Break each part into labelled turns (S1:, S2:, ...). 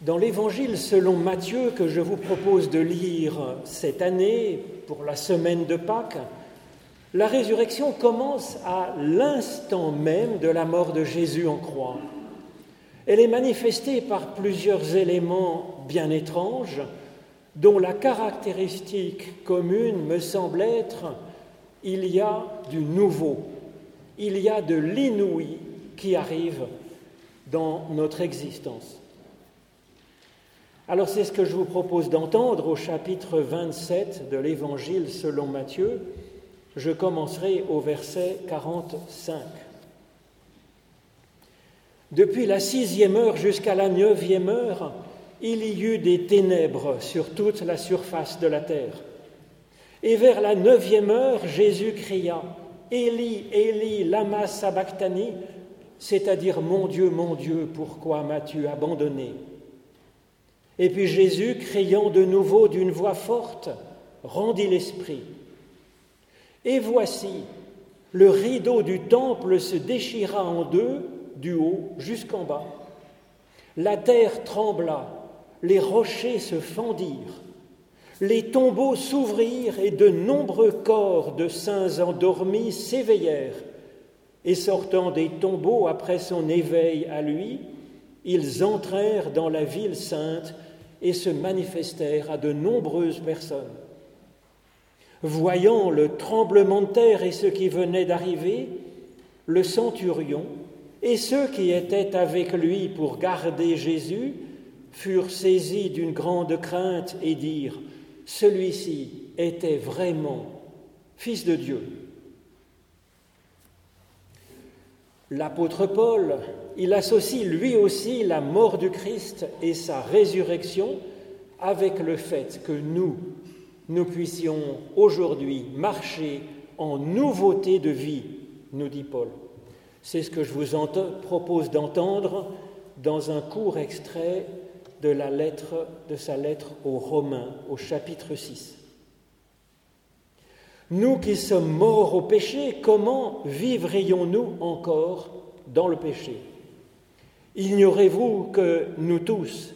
S1: Dans l'évangile selon Matthieu que je vous propose de lire cette année pour la semaine de Pâques, la résurrection commence à l'instant même de la mort de Jésus en croix. Elle est manifestée par plusieurs éléments bien étranges, dont la caractéristique commune me semble être il y a du nouveau, il y a de l'inouï qui arrive dans notre existence. Alors c'est ce que je vous propose d'entendre au chapitre 27 de l'Évangile selon Matthieu. Je commencerai au verset 45. Depuis la sixième heure jusqu'à la neuvième heure, il y eut des ténèbres sur toute la surface de la terre. Et vers la neuvième heure, Jésus cria, Élie, Élie, lama sabachthani, c'est-à-dire Mon Dieu, mon Dieu, pourquoi m'as-tu abandonné? Et puis Jésus, criant de nouveau d'une voix forte, rendit l'esprit. Et voici, le rideau du temple se déchira en deux, du haut jusqu'en bas. La terre trembla, les rochers se fendirent, les tombeaux s'ouvrirent et de nombreux corps de saints endormis s'éveillèrent. Et sortant des tombeaux après son éveil à lui, ils entrèrent dans la ville sainte et se manifestèrent à de nombreuses personnes. Voyant le tremblement de terre et ce qui venait d'arriver, le centurion et ceux qui étaient avec lui pour garder Jésus furent saisis d'une grande crainte et dirent, Celui-ci était vraiment Fils de Dieu. L'apôtre Paul, il associe lui aussi la mort du Christ et sa résurrection avec le fait que nous, nous puissions aujourd'hui marcher en nouveauté de vie, nous dit Paul. C'est ce que je vous propose d'entendre dans un court extrait de, sa lettre aux Romains au chapitre 6. Nous qui sommes morts au péché, comment vivrions-nous encore dans le péché? Ignorez-vous que nous tous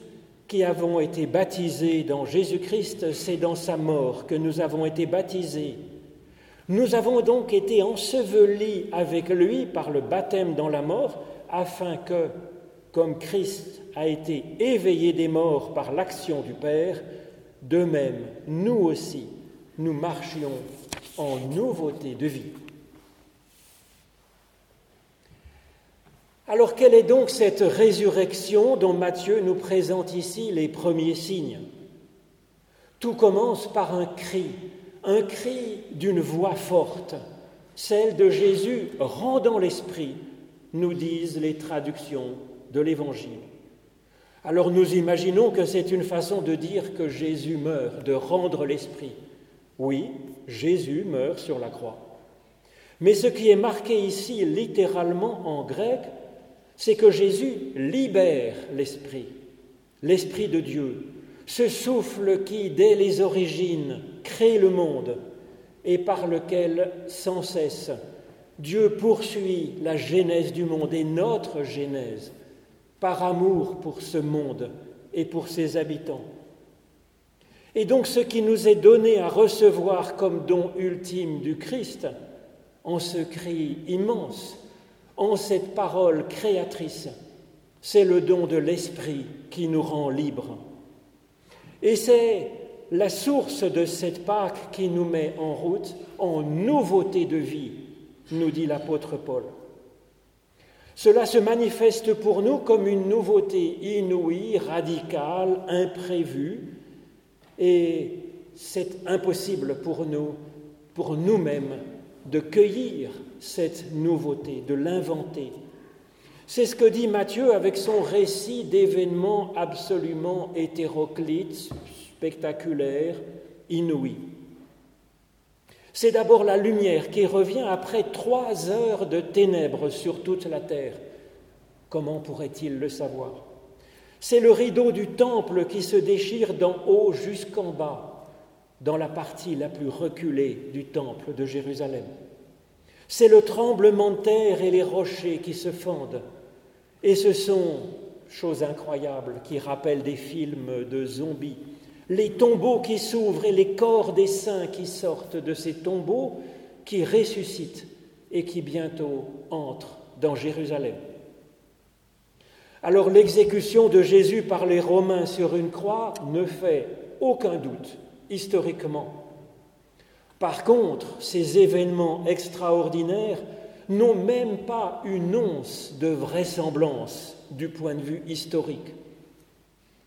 S1: qui avons été baptisés dans Jésus-Christ, c'est dans sa mort que nous avons été baptisés. Nous avons donc été ensevelis avec lui par le baptême dans la mort, afin que, comme Christ a été éveillé des morts par l'action du Père, de même, nous aussi, nous marchions en nouveauté de vie. Alors quelle est donc cette résurrection dont Matthieu nous présente ici les premiers signes? Tout commence par un cri, un cri d'une voix forte, celle de Jésus rendant l'esprit, nous disent les traductions de l'Évangile. Alors nous imaginons que c'est une façon de dire que Jésus meurt, de rendre l'esprit. Oui, Jésus meurt sur la croix. Mais ce qui est marqué ici littéralement en grec, c'est que Jésus libère l'Esprit, l'Esprit de Dieu, ce souffle qui, dès les origines, crée le monde et par lequel, sans cesse, Dieu poursuit la genèse du monde et notre genèse par amour pour ce monde et pour ses habitants. Et donc ce qui nous est donné à recevoir comme don ultime du Christ, en ce cri immense, en cette parole créatrice, c'est le don de l'Esprit qui nous rend libres. Et c'est la source de cette Pâque qui nous met en route en nouveauté de vie, nous dit l'apôtre Paul. Cela se manifeste pour nous comme une nouveauté inouïe, radicale, imprévue, et c'est impossible pour nous, pour nous-mêmes, de cueillir cette nouveauté, de l'inventer. C'est ce que dit Matthieu avec son récit d'événements absolument hétéroclites, spectaculaires, inouïs. C'est d'abord la lumière qui revient après trois heures de ténèbres sur toute la terre. Comment pourrait-il le savoir? C'est le rideau du temple qui se déchire d'en haut jusqu'en bas, dans la partie la plus reculée du temple de Jérusalem. C'est le tremblement de terre et les rochers qui se fendent. Et ce sont chose incroyable qui rappelle des films de zombies. Les tombeaux qui s'ouvrent et les corps des saints qui sortent de ces tombeaux, qui ressuscitent et qui bientôt entrent dans Jérusalem. Alors l'exécution de Jésus par les Romains sur une croix ne fait aucun doute historiquement. Par contre, ces événements extraordinaires n'ont même pas une once de vraisemblance du point de vue historique.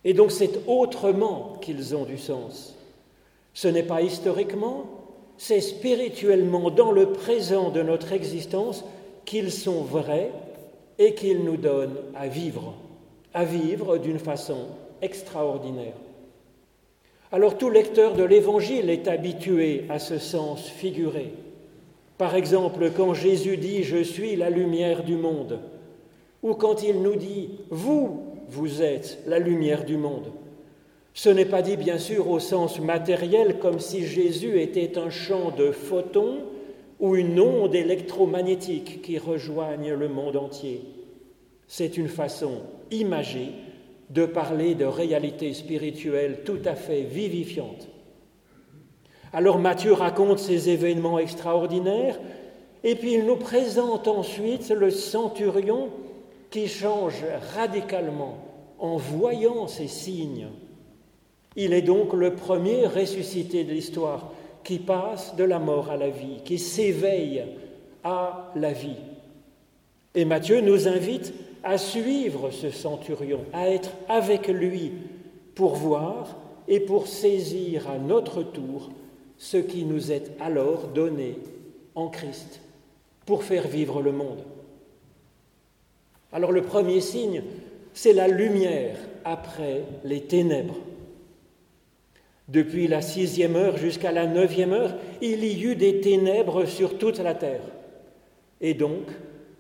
S1: Et donc c'est autrement qu'ils ont du sens. Ce n'est pas historiquement, c'est spirituellement dans le présent de notre existence qu'ils sont vrais et qu'ils nous donnent à vivre, à vivre d'une façon extraordinaire. Alors tout lecteur de l'Évangile est habitué à ce sens figuré. Par exemple, quand Jésus dit ⁇ Je suis la lumière du monde ⁇ ou quand il nous dit ⁇ Vous, vous êtes la lumière du monde ⁇ ce n'est pas dit bien sûr au sens matériel comme si Jésus était un champ de photons ou une onde électromagnétique qui rejoigne le monde entier. C'est une façon imagée de parler de réalité spirituelle tout à fait vivifiante. Alors Matthieu raconte ces événements extraordinaires et puis il nous présente ensuite le centurion qui change radicalement en voyant ces signes. Il est donc le premier ressuscité de l'histoire qui passe de la mort à la vie, qui s'éveille à la vie. Et Matthieu nous invite à suivre ce centurion, à être avec lui pour voir et pour saisir à notre tour ce qui nous est alors donné en Christ pour faire vivre le monde. Alors le premier signe, c'est la lumière après les ténèbres. Depuis la sixième heure jusqu'à la neuvième heure, il y eut des ténèbres sur toute la terre. Et donc,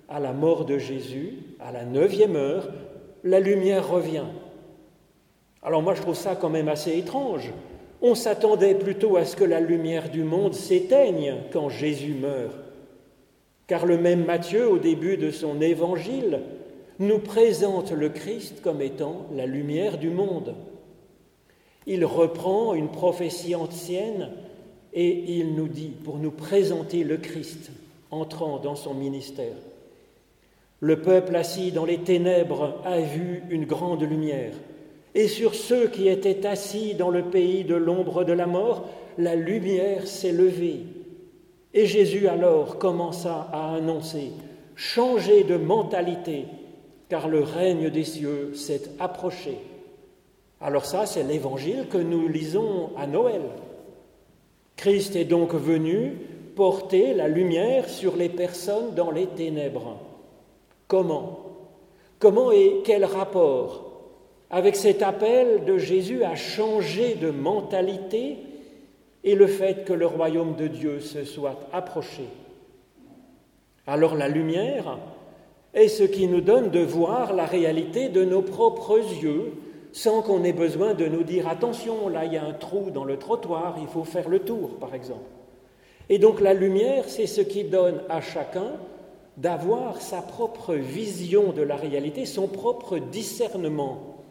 S1: à la mort de Jésus, à la neuvième heure, la lumière revient. Alors moi je trouve ça quand même assez étrange. On s'attendait plutôt à ce que la lumière du monde s'éteigne quand Jésus meurt. Car le même Matthieu, au début de son évangile, nous présente le Christ comme étant la lumière du monde. Il reprend une prophétie ancienne et il nous dit, pour nous présenter le Christ entrant dans son ministère, le peuple assis dans les ténèbres a vu une grande lumière, et sur ceux qui étaient assis dans le pays de l'ombre de la mort, la lumière s'est levée. Et Jésus alors commença à annoncer, changez de mentalité, car le règne des cieux s'est approché. Alors ça, c'est l'évangile que nous lisons à Noël. Christ est donc venu porter la lumière sur les personnes dans les ténèbres. Comment? Comment et quel rapport? Avec cet appel de Jésus à changer de mentalité et le fait que le royaume de Dieu se soit approché Alors la lumière est ce qui nous donne de voir la réalité de nos propres yeux sans qu'on ait besoin de nous dire attention, là il y a un trou dans le trottoir, il faut faire le tour, par exemple. Et donc la lumière, c'est ce qui donne à chacun d'avoir sa propre vision de la réalité, son propre discernement.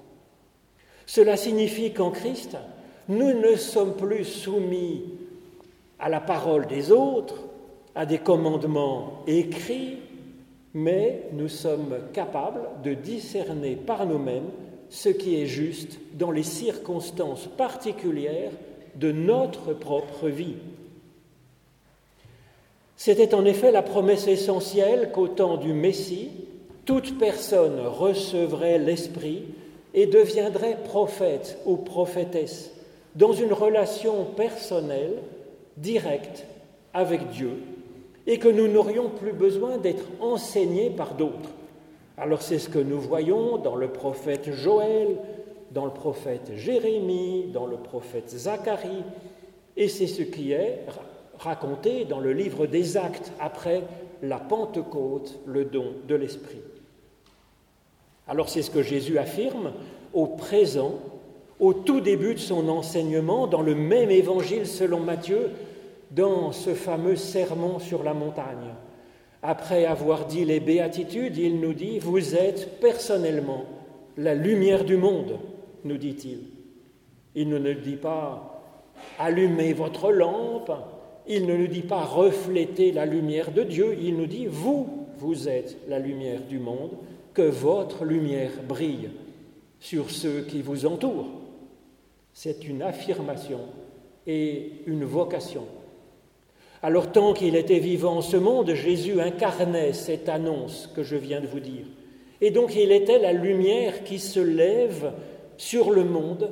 S1: Cela signifie qu'en Christ, nous ne sommes plus soumis à la parole des autres, à des commandements écrits, mais nous sommes capables de discerner par nous-mêmes ce qui est juste dans les circonstances particulières de notre propre vie. C'était en effet la promesse essentielle qu'au temps du Messie, toute personne recevrait l'Esprit et deviendrait prophète ou prophétesse dans une relation personnelle, directe avec Dieu, et que nous n'aurions plus besoin d'être enseignés par d'autres. Alors c'est ce que nous voyons dans le prophète Joël, dans le prophète Jérémie, dans le prophète Zacharie, et c'est ce qui est raconté dans le livre des actes après la Pentecôte, le don de l'Esprit. Alors c'est ce que Jésus affirme au présent, au tout début de son enseignement, dans le même évangile selon Matthieu, dans ce fameux sermon sur la montagne. Après avoir dit les béatitudes, il nous dit, vous êtes personnellement la lumière du monde, nous dit-il. Il ne nous dit pas allumez votre lampe, il ne nous dit pas reflétez la lumière de Dieu, il nous dit vous, vous êtes la lumière du monde, que votre lumière brille sur ceux qui vous entourent. C'est une affirmation et une vocation. Alors tant qu'il était vivant en ce monde, Jésus incarnait cette annonce que je viens de vous dire. Et donc il était la lumière qui se lève sur le monde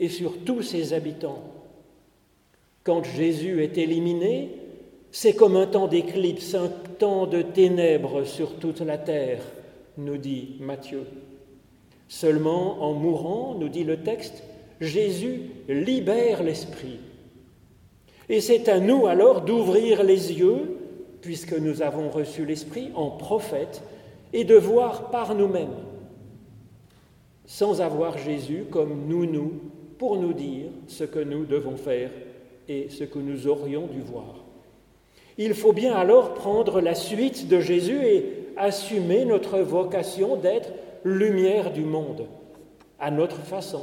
S1: et sur tous ses habitants. Quand Jésus est éliminé, c'est comme un temps d'éclipse, un temps de ténèbres sur toute la terre, nous dit Matthieu. Seulement en mourant, nous dit le texte, Jésus libère l'esprit. Et c'est à nous alors d'ouvrir les yeux, puisque nous avons reçu l'esprit en prophète, et de voir par nous-mêmes, sans avoir Jésus comme nous, nous, pour nous dire ce que nous devons faire et ce que nous aurions dû voir. Il faut bien alors prendre la suite de Jésus et assumer notre vocation d'être lumière du monde, à notre façon.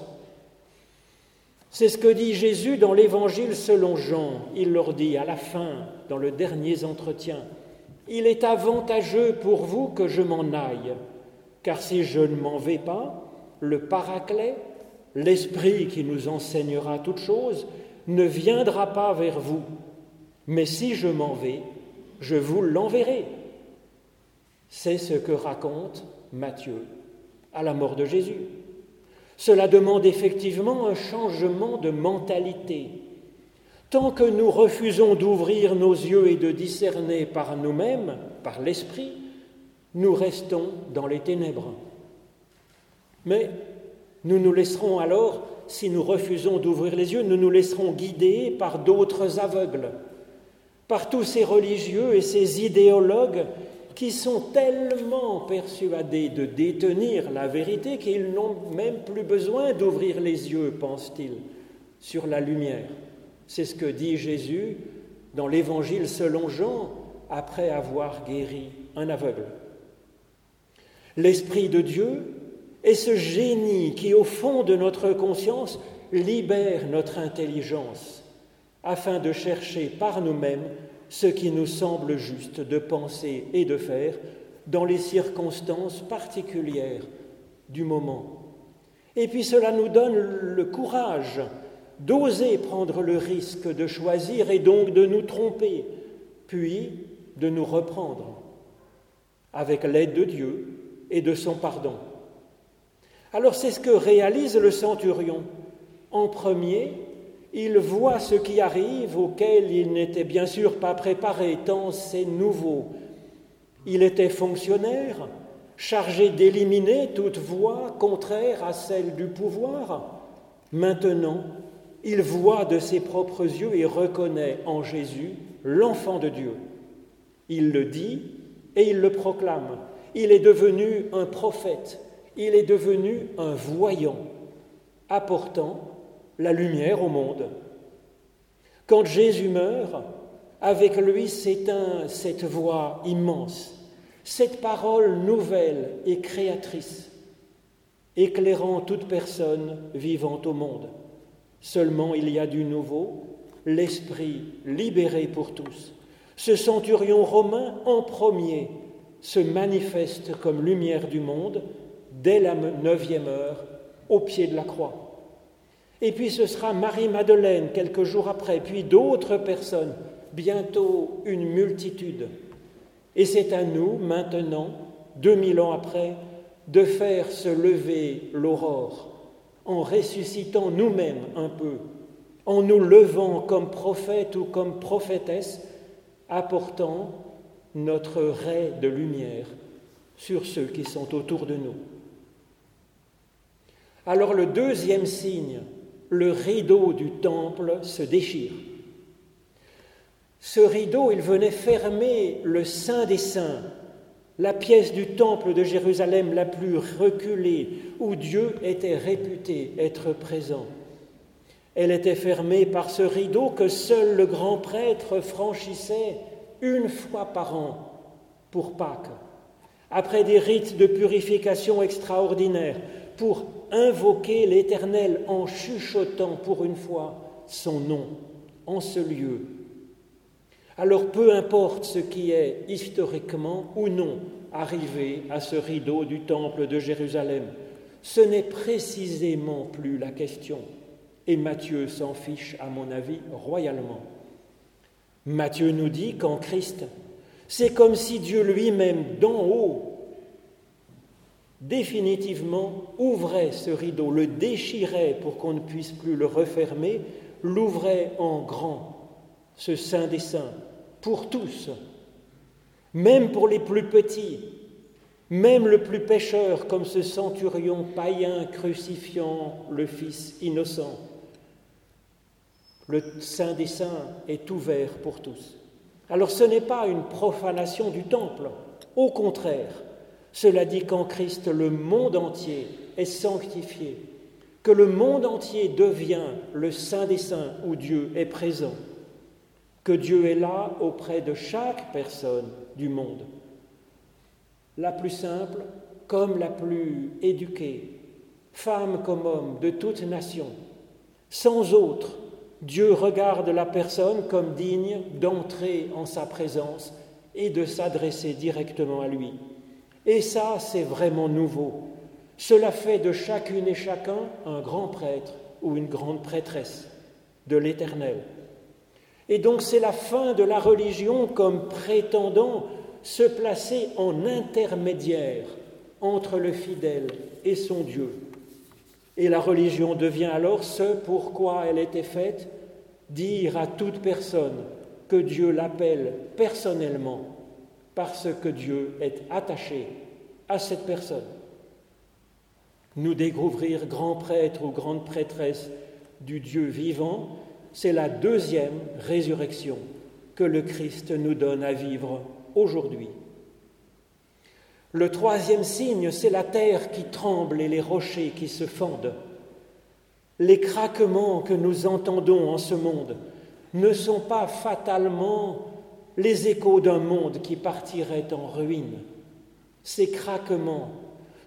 S1: C'est ce que dit Jésus dans l'Évangile selon Jean. Il leur dit à la fin, dans le dernier entretien, Il est avantageux pour vous que je m'en aille, car si je ne m'en vais pas, le Paraclet, l'Esprit qui nous enseignera toutes choses, ne viendra pas vers vous, mais si je m'en vais, je vous l'enverrai. C'est ce que raconte Matthieu à la mort de Jésus. Cela demande effectivement un changement de mentalité. Tant que nous refusons d'ouvrir nos yeux et de discerner par nous-mêmes, par l'Esprit, nous restons dans les ténèbres. Mais nous nous laisserons alors si nous refusons d'ouvrir les yeux, nous nous laisserons guider par d'autres aveugles, par tous ces religieux et ces idéologues qui sont tellement persuadés de détenir la vérité qu'ils n'ont même plus besoin d'ouvrir les yeux, pense-t-il, sur la lumière. C'est ce que dit Jésus dans l'Évangile selon Jean après avoir guéri un aveugle. L'Esprit de Dieu et ce génie qui, au fond de notre conscience, libère notre intelligence afin de chercher par nous-mêmes ce qui nous semble juste de penser et de faire dans les circonstances particulières du moment. Et puis cela nous donne le courage d'oser prendre le risque de choisir et donc de nous tromper, puis de nous reprendre avec l'aide de Dieu et de son pardon. Alors c'est ce que réalise le centurion. En premier, il voit ce qui arrive auquel il n'était bien sûr pas préparé, tant c'est nouveau. Il était fonctionnaire, chargé d'éliminer toute voie contraire à celle du pouvoir. Maintenant, il voit de ses propres yeux et reconnaît en Jésus l'enfant de Dieu. Il le dit et il le proclame. Il est devenu un prophète il est devenu un voyant, apportant la lumière au monde. Quand Jésus meurt, avec lui s'éteint cette voix immense, cette parole nouvelle et créatrice, éclairant toute personne vivant au monde. Seulement il y a du nouveau, l'Esprit libéré pour tous. Ce centurion romain en premier se manifeste comme lumière du monde dès la neuvième heure, au pied de la croix. Et puis ce sera Marie-Madeleine quelques jours après, puis d'autres personnes, bientôt une multitude. Et c'est à nous, maintenant, deux mille ans après, de faire se lever l'aurore en ressuscitant nous-mêmes un peu, en nous levant comme prophètes ou comme prophétesses, apportant notre ray de lumière sur ceux qui sont autour de nous. Alors le deuxième signe, le rideau du temple se déchire. Ce rideau, il venait fermer le Saint des Saints, la pièce du temple de Jérusalem la plus reculée, où Dieu était réputé être présent. Elle était fermée par ce rideau que seul le grand prêtre franchissait une fois par an pour Pâques, après des rites de purification extraordinaires, pour invoquer l'Éternel en chuchotant pour une fois son nom en ce lieu. Alors peu importe ce qui est historiquement ou non arrivé à ce rideau du temple de Jérusalem, ce n'est précisément plus la question. Et Matthieu s'en fiche, à mon avis, royalement. Matthieu nous dit qu'en Christ, c'est comme si Dieu lui-même, d'en haut, définitivement ouvrait ce rideau, le déchirait pour qu'on ne puisse plus le refermer, l'ouvrait en grand, ce Saint des Saints, pour tous, même pour les plus petits, même le plus pécheur, comme ce centurion païen crucifiant le Fils innocent. Le Saint des Saints est ouvert pour tous. Alors ce n'est pas une profanation du temple, au contraire, cela dit qu'en Christ le monde entier est sanctifié, que le monde entier devient le Saint des Saints où Dieu est présent, que Dieu est là auprès de chaque personne du monde, la plus simple comme la plus éduquée, femme comme homme, de toute nation, sans autre Dieu regarde la personne comme digne d'entrer en sa présence et de s'adresser directement à lui. Et ça, c'est vraiment nouveau. Cela fait de chacune et chacun un grand prêtre ou une grande prêtresse de l'Éternel. Et donc c'est la fin de la religion comme prétendant se placer en intermédiaire entre le fidèle et son Dieu. Et la religion devient alors ce pourquoi elle était faite, dire à toute personne que Dieu l'appelle personnellement parce que Dieu est attaché à cette personne. Nous découvrir grand prêtre ou grande prêtresse du Dieu vivant, c'est la deuxième résurrection que le Christ nous donne à vivre aujourd'hui. Le troisième signe, c'est la terre qui tremble et les rochers qui se fendent. Les craquements que nous entendons en ce monde ne sont pas fatalement les échos d'un monde qui partirait en ruine. Ces craquements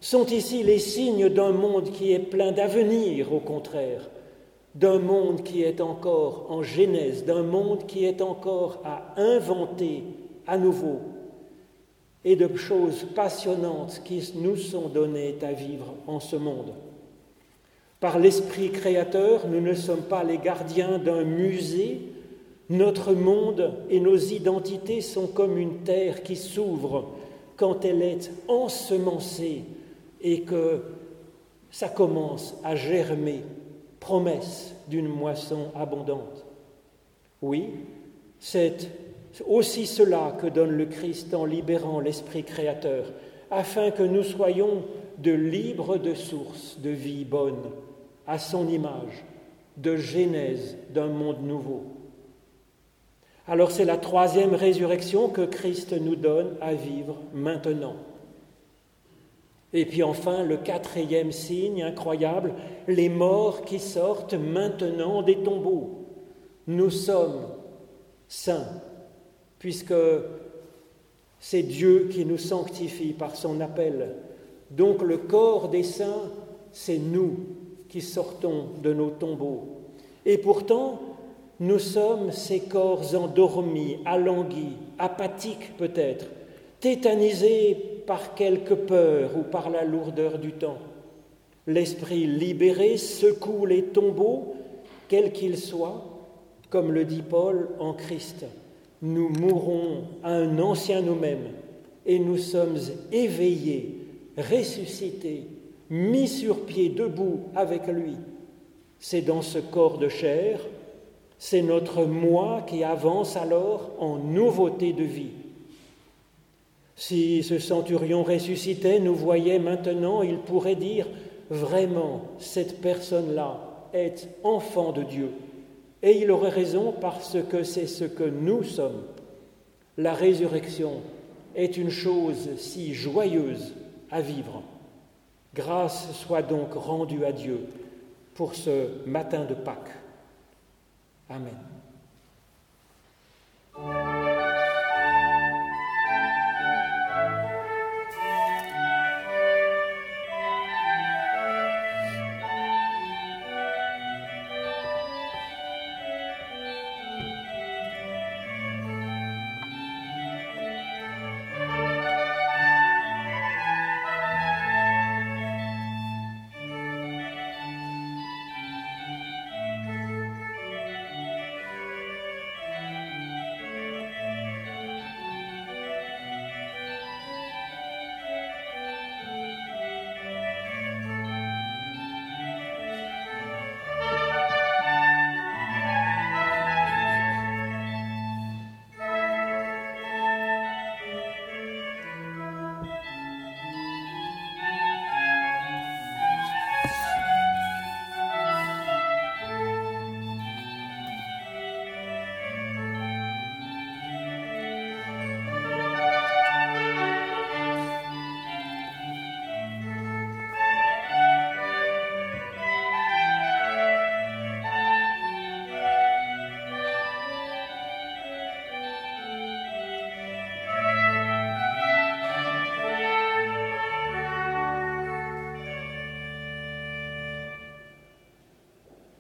S1: sont ici les signes d'un monde qui est plein d'avenir, au contraire, d'un monde qui est encore en genèse, d'un monde qui est encore à inventer à nouveau, et de choses passionnantes qui nous sont données à vivre en ce monde. Par l'Esprit créateur, nous ne sommes pas les gardiens d'un musée. Notre monde et nos identités sont comme une terre qui s'ouvre quand elle est ensemencée et que ça commence à germer, promesse d'une moisson abondante. Oui, c'est aussi cela que donne le Christ en libérant l'Esprit créateur, afin que nous soyons de libres de sources de vie bonne, à son image, de genèse d'un monde nouveau. Alors c'est la troisième résurrection que Christ nous donne à vivre maintenant. Et puis enfin, le quatrième signe incroyable, les morts qui sortent maintenant des tombeaux. Nous sommes saints puisque c'est Dieu qui nous sanctifie par son appel. Donc le corps des saints, c'est nous qui sortons de nos tombeaux. Et pourtant, nous sommes ces corps endormis, alanguis, apathiques peut-être, tétanisés par quelque peur ou par la lourdeur du temps. L'esprit libéré secoue les tombeaux, quels qu'ils soient, comme le dit Paul en Christ nous mourons à un ancien nous-mêmes et nous sommes éveillés, ressuscités, mis sur pied, debout avec lui. C'est dans ce corps de chair, c'est notre moi qui avance alors en nouveauté de vie. Si ce centurion ressuscitait nous voyait maintenant, il pourrait dire vraiment, cette personne-là est enfant de Dieu. Et il aurait raison parce que c'est ce que nous sommes. La résurrection est une chose si joyeuse à vivre. Grâce soit donc rendue à Dieu pour ce matin de Pâques. Amén.